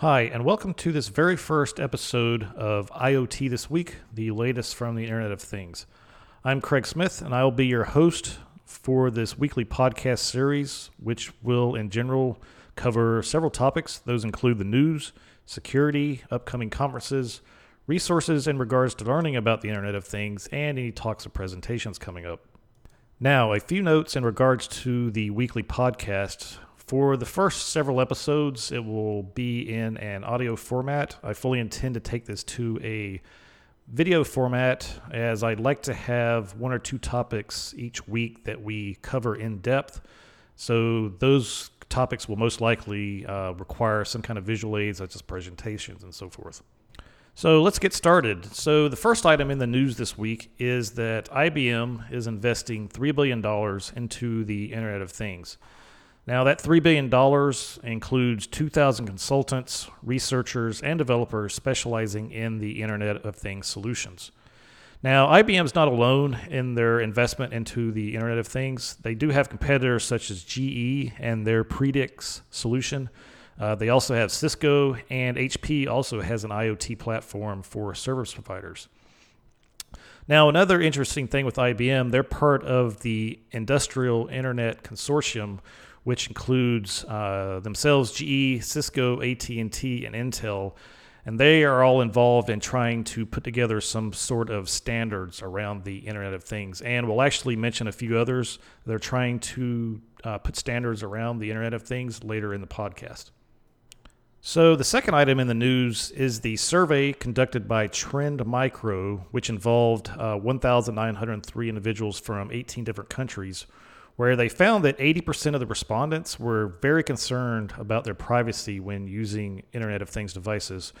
Hi, and welcome to this very first episode of IoT This Week, the latest from the Internet of Things. I'm Craig Smith, and I will be your host for this weekly podcast series, which will, in general, cover several topics. Those include the news, security, upcoming conferences, resources in regards to learning about the Internet of Things, and any talks or presentations coming up. Now, a few notes in regards to the weekly podcast. For the first several episodes, it will be in an audio format. I fully intend to take this to a video format as I'd like to have one or two topics each week that we cover in depth. So those topics will most likely uh, require some kind of visual aids, such as presentations and so forth. So let's get started. So, the first item in the news this week is that IBM is investing $3 billion into the Internet of Things. Now, that $3 billion includes 2,000 consultants, researchers, and developers specializing in the Internet of Things solutions. Now, IBM's not alone in their investment into the Internet of Things. They do have competitors such as GE and their Predix solution. Uh, they also have Cisco, and HP also has an IoT platform for service providers. Now, another interesting thing with IBM, they're part of the Industrial Internet Consortium, which includes uh, themselves GE, Cisco, AT&T, and Intel, and they are all involved in trying to put together some sort of standards around the Internet of Things. And we'll actually mention a few others. They're trying to uh, put standards around the Internet of Things later in the podcast. So, the second item in the news is the survey conducted by Trend Micro, which involved uh, 1,903 individuals from 18 different countries where they found that 80% of the respondents were very concerned about their privacy when using Internet of Things devices,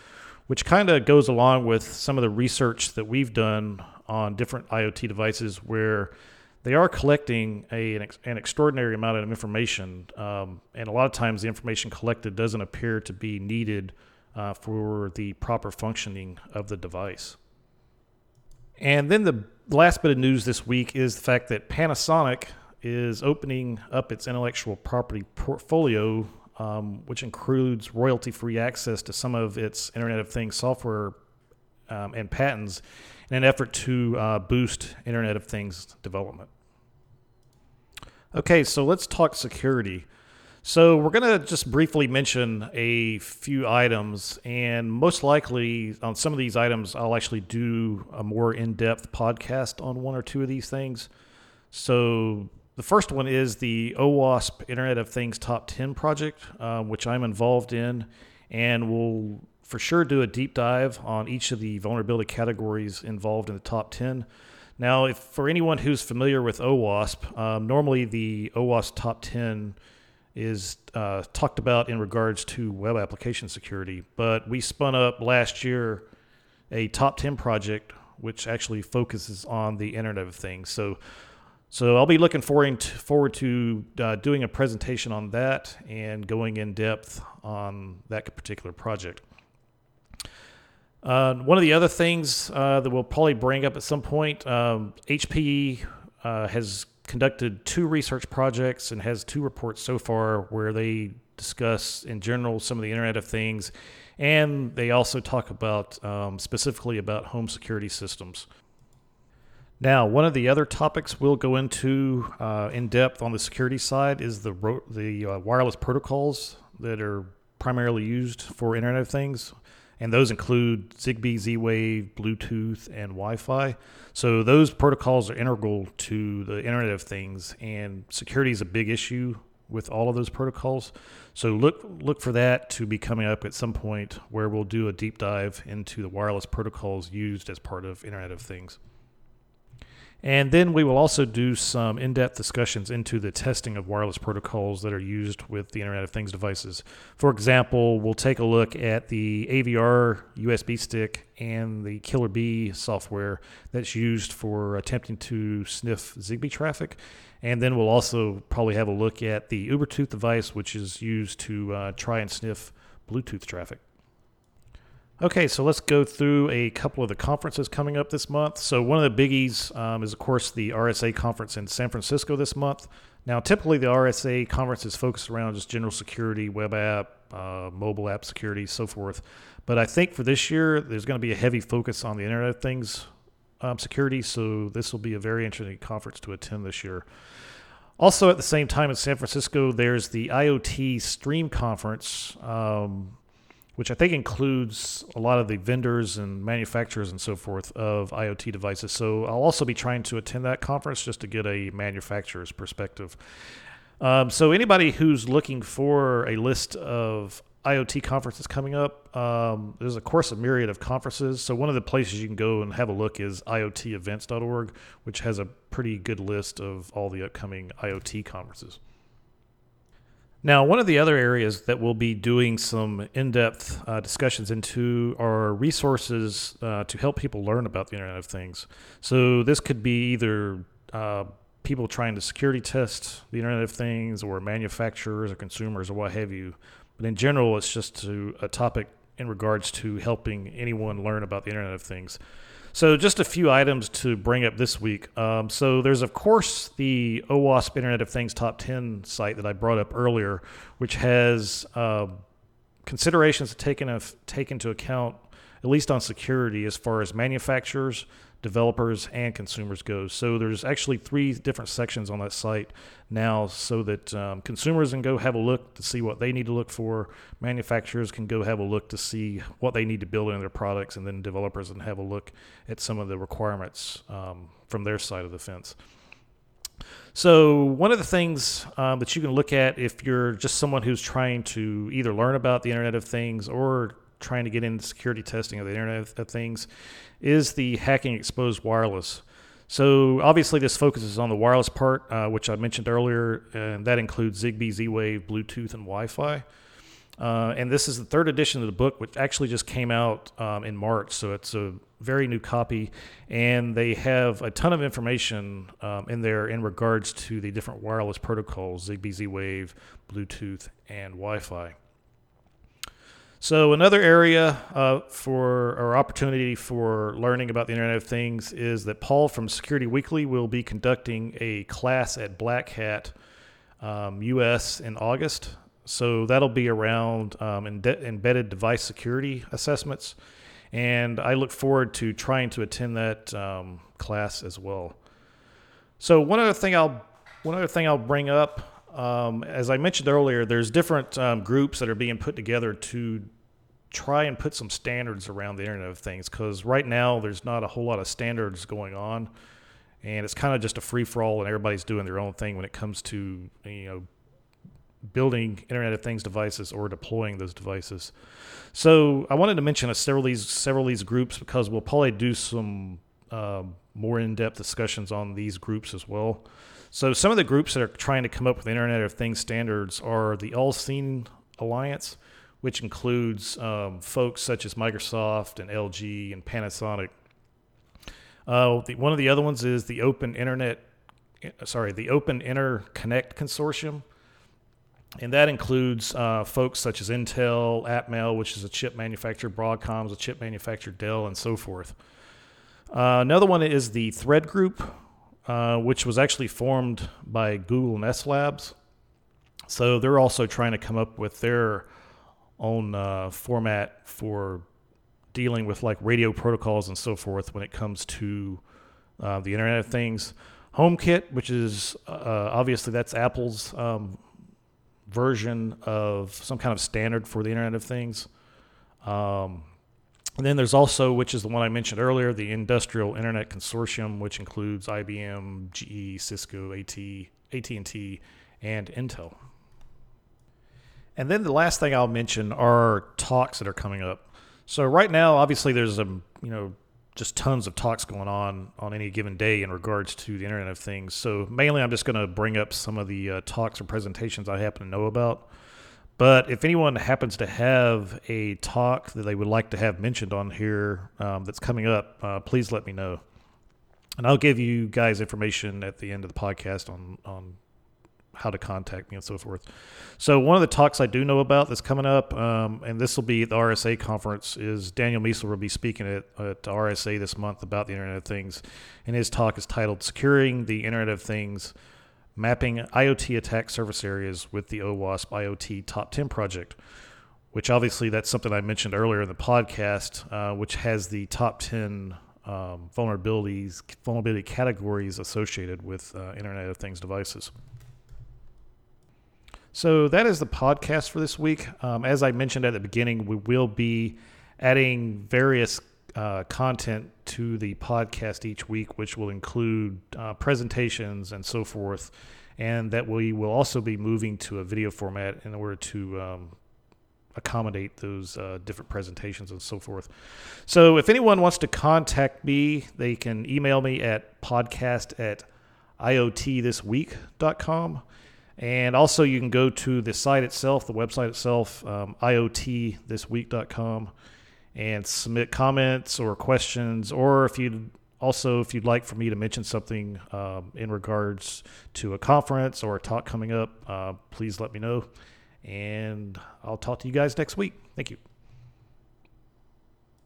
which kind of goes along with some of the research that we've done on different IoT devices where they are collecting a, an, ex, an extraordinary amount of information. Um, and a lot of times the information collected doesn't appear to be needed uh, for the proper functioning of the device. And then the last bit of news this week is the fact that Panasonic is opening up its intellectual property portfolio, um, which includes royalty free access to some of its Internet of Things software um, and patents in an effort to uh, boost Internet of Things development. Okay, so let's talk security. So, we're going to just briefly mention a few items, and most likely on some of these items, I'll actually do a more in depth podcast on one or two of these things. So, the first one is the OWASP Internet of Things Top 10 project, uh, which I'm involved in, and we'll for sure do a deep dive on each of the vulnerability categories involved in the top 10. Now, if for anyone who's familiar with OWASP, um, normally the OWASP Top 10 is uh, talked about in regards to web application security, but we spun up last year a top 10 project which actually focuses on the Internet of Things. So so I'll be looking forward to, forward to uh, doing a presentation on that and going in depth on that particular project. Uh, one of the other things uh, that we'll probably bring up at some point, um, HP uh, has conducted two research projects and has two reports so far where they discuss in general some of the Internet of Things, and they also talk about um, specifically about home security systems. Now, one of the other topics we'll go into uh, in depth on the security side is the ro- the uh, wireless protocols that are primarily used for Internet of Things, and those include Zigbee, Z-Wave, Bluetooth, and Wi-Fi. So those protocols are integral to the Internet of Things, and security is a big issue with all of those protocols. So look look for that to be coming up at some point where we'll do a deep dive into the wireless protocols used as part of Internet of Things. And then we will also do some in depth discussions into the testing of wireless protocols that are used with the Internet of Things devices. For example, we'll take a look at the AVR USB stick and the KillerBee software that's used for attempting to sniff Zigbee traffic. And then we'll also probably have a look at the Ubertooth device, which is used to uh, try and sniff Bluetooth traffic. Okay, so let's go through a couple of the conferences coming up this month. So, one of the biggies um, is, of course, the RSA conference in San Francisco this month. Now, typically, the RSA conference is focused around just general security, web app, uh, mobile app security, so forth. But I think for this year, there's going to be a heavy focus on the Internet of Things um, security. So, this will be a very interesting conference to attend this year. Also, at the same time in San Francisco, there's the IoT Stream Conference. Um, which I think includes a lot of the vendors and manufacturers and so forth of IoT devices. So I'll also be trying to attend that conference just to get a manufacturer's perspective. Um, so anybody who's looking for a list of IoT conferences coming up, um, there's of course a myriad of conferences. So one of the places you can go and have a look is IoTEvents.org, which has a pretty good list of all the upcoming IoT conferences. Now, one of the other areas that we'll be doing some in depth uh, discussions into are resources uh, to help people learn about the Internet of Things. So, this could be either uh, people trying to security test the Internet of Things, or manufacturers, or consumers, or what have you. But in general, it's just to, a topic in regards to helping anyone learn about the Internet of Things. So, just a few items to bring up this week. Um, so, there's, of course, the OWASP Internet of Things Top 10 site that I brought up earlier, which has uh, considerations to take, in, take into account, at least on security, as far as manufacturers, developers and consumers goes. So there's actually three different sections on that site now, so that um, consumers can go have a look to see what they need to look for. Manufacturers can go have a look to see what they need to build in their products, and then developers can have a look at some of the requirements um, from their side of the fence. So, one of the things um, that you can look at if you're just someone who's trying to either learn about the Internet of Things or trying to get into security testing of the Internet of Things is the Hacking Exposed Wireless. So obviously, this focuses on the wireless part, uh, which I mentioned earlier, and that includes Zigbee, Z-Wave, Bluetooth, and Wi-Fi. Uh, and this is the third edition of the book, which actually just came out um, in March, so it's a very new copy. And they have a ton of information um, in there in regards to the different wireless protocols: Zigbee, Z-Wave, Bluetooth, and Wi-Fi. So another area uh, for or opportunity for learning about the Internet of Things is that Paul from Security Weekly will be conducting a class at Black Hat um, US in August. So that'll be around um, embedded device security assessments, and I look forward to trying to attend that um, class as well. So one other thing I'll one other thing I'll bring up um, as I mentioned earlier, there's different um, groups that are being put together to try and put some standards around the Internet of Things because right now there's not a whole lot of standards going on, and it's kind of just a free for all, and everybody's doing their own thing when it comes to you know building Internet of Things devices or deploying those devices. So I wanted to mention a several of these several of these groups because we'll probably do some um, more in-depth discussions on these groups as well. So some of the groups that are trying to come up with Internet of Things standards are the AllSeen Alliance, which includes um, folks such as Microsoft and LG and Panasonic. Uh, the, one of the other ones is the Open Internet, sorry, the Open Interconnect Consortium, and that includes uh, folks such as Intel, Atmel, which is a chip manufacturer, Broadcom is a chip manufacturer, Dell, and so forth. Uh, another one is the Thread Group, uh, which was actually formed by Google Nest Labs. So they're also trying to come up with their own uh, format for dealing with like radio protocols and so forth when it comes to uh, the Internet of Things. HomeKit, which is uh, obviously that's Apple's um, version of some kind of standard for the Internet of Things. Um, and then there's also, which is the one I mentioned earlier, the Industrial Internet Consortium, which includes IBM, GE, Cisco, AT, AT&T, and Intel. And then the last thing I'll mention are talks that are coming up. So right now, obviously, there's a you know just tons of talks going on on any given day in regards to the Internet of Things. So mainly, I'm just going to bring up some of the uh, talks or presentations I happen to know about. But if anyone happens to have a talk that they would like to have mentioned on here um, that's coming up, uh, please let me know. And I'll give you guys information at the end of the podcast on, on how to contact me and so forth. So one of the talks I do know about that's coming up, um, and this will be the RSA conference, is Daniel Miessler will be speaking at, at RSA this month about the Internet of Things, and his talk is titled "Securing the Internet of Things." Mapping IoT attack surface areas with the OWASP IoT Top 10 project, which obviously that's something I mentioned earlier in the podcast, uh, which has the top 10 um, vulnerabilities, vulnerability categories associated with uh, Internet of Things devices. So that is the podcast for this week. Um, as I mentioned at the beginning, we will be adding various uh, content to the podcast each week, which will include uh, presentations and so forth, and that we will also be moving to a video format in order to um, accommodate those uh, different presentations and so forth. So if anyone wants to contact me, they can email me at podcast at iothisweek.com. And also, you can go to the site itself, the website itself, um, iothisweek.com, and submit comments or questions. Or if you'd also, if you'd like for me to mention something um, in regards to a conference or a talk coming up, uh, please let me know. And I'll talk to you guys next week. Thank you.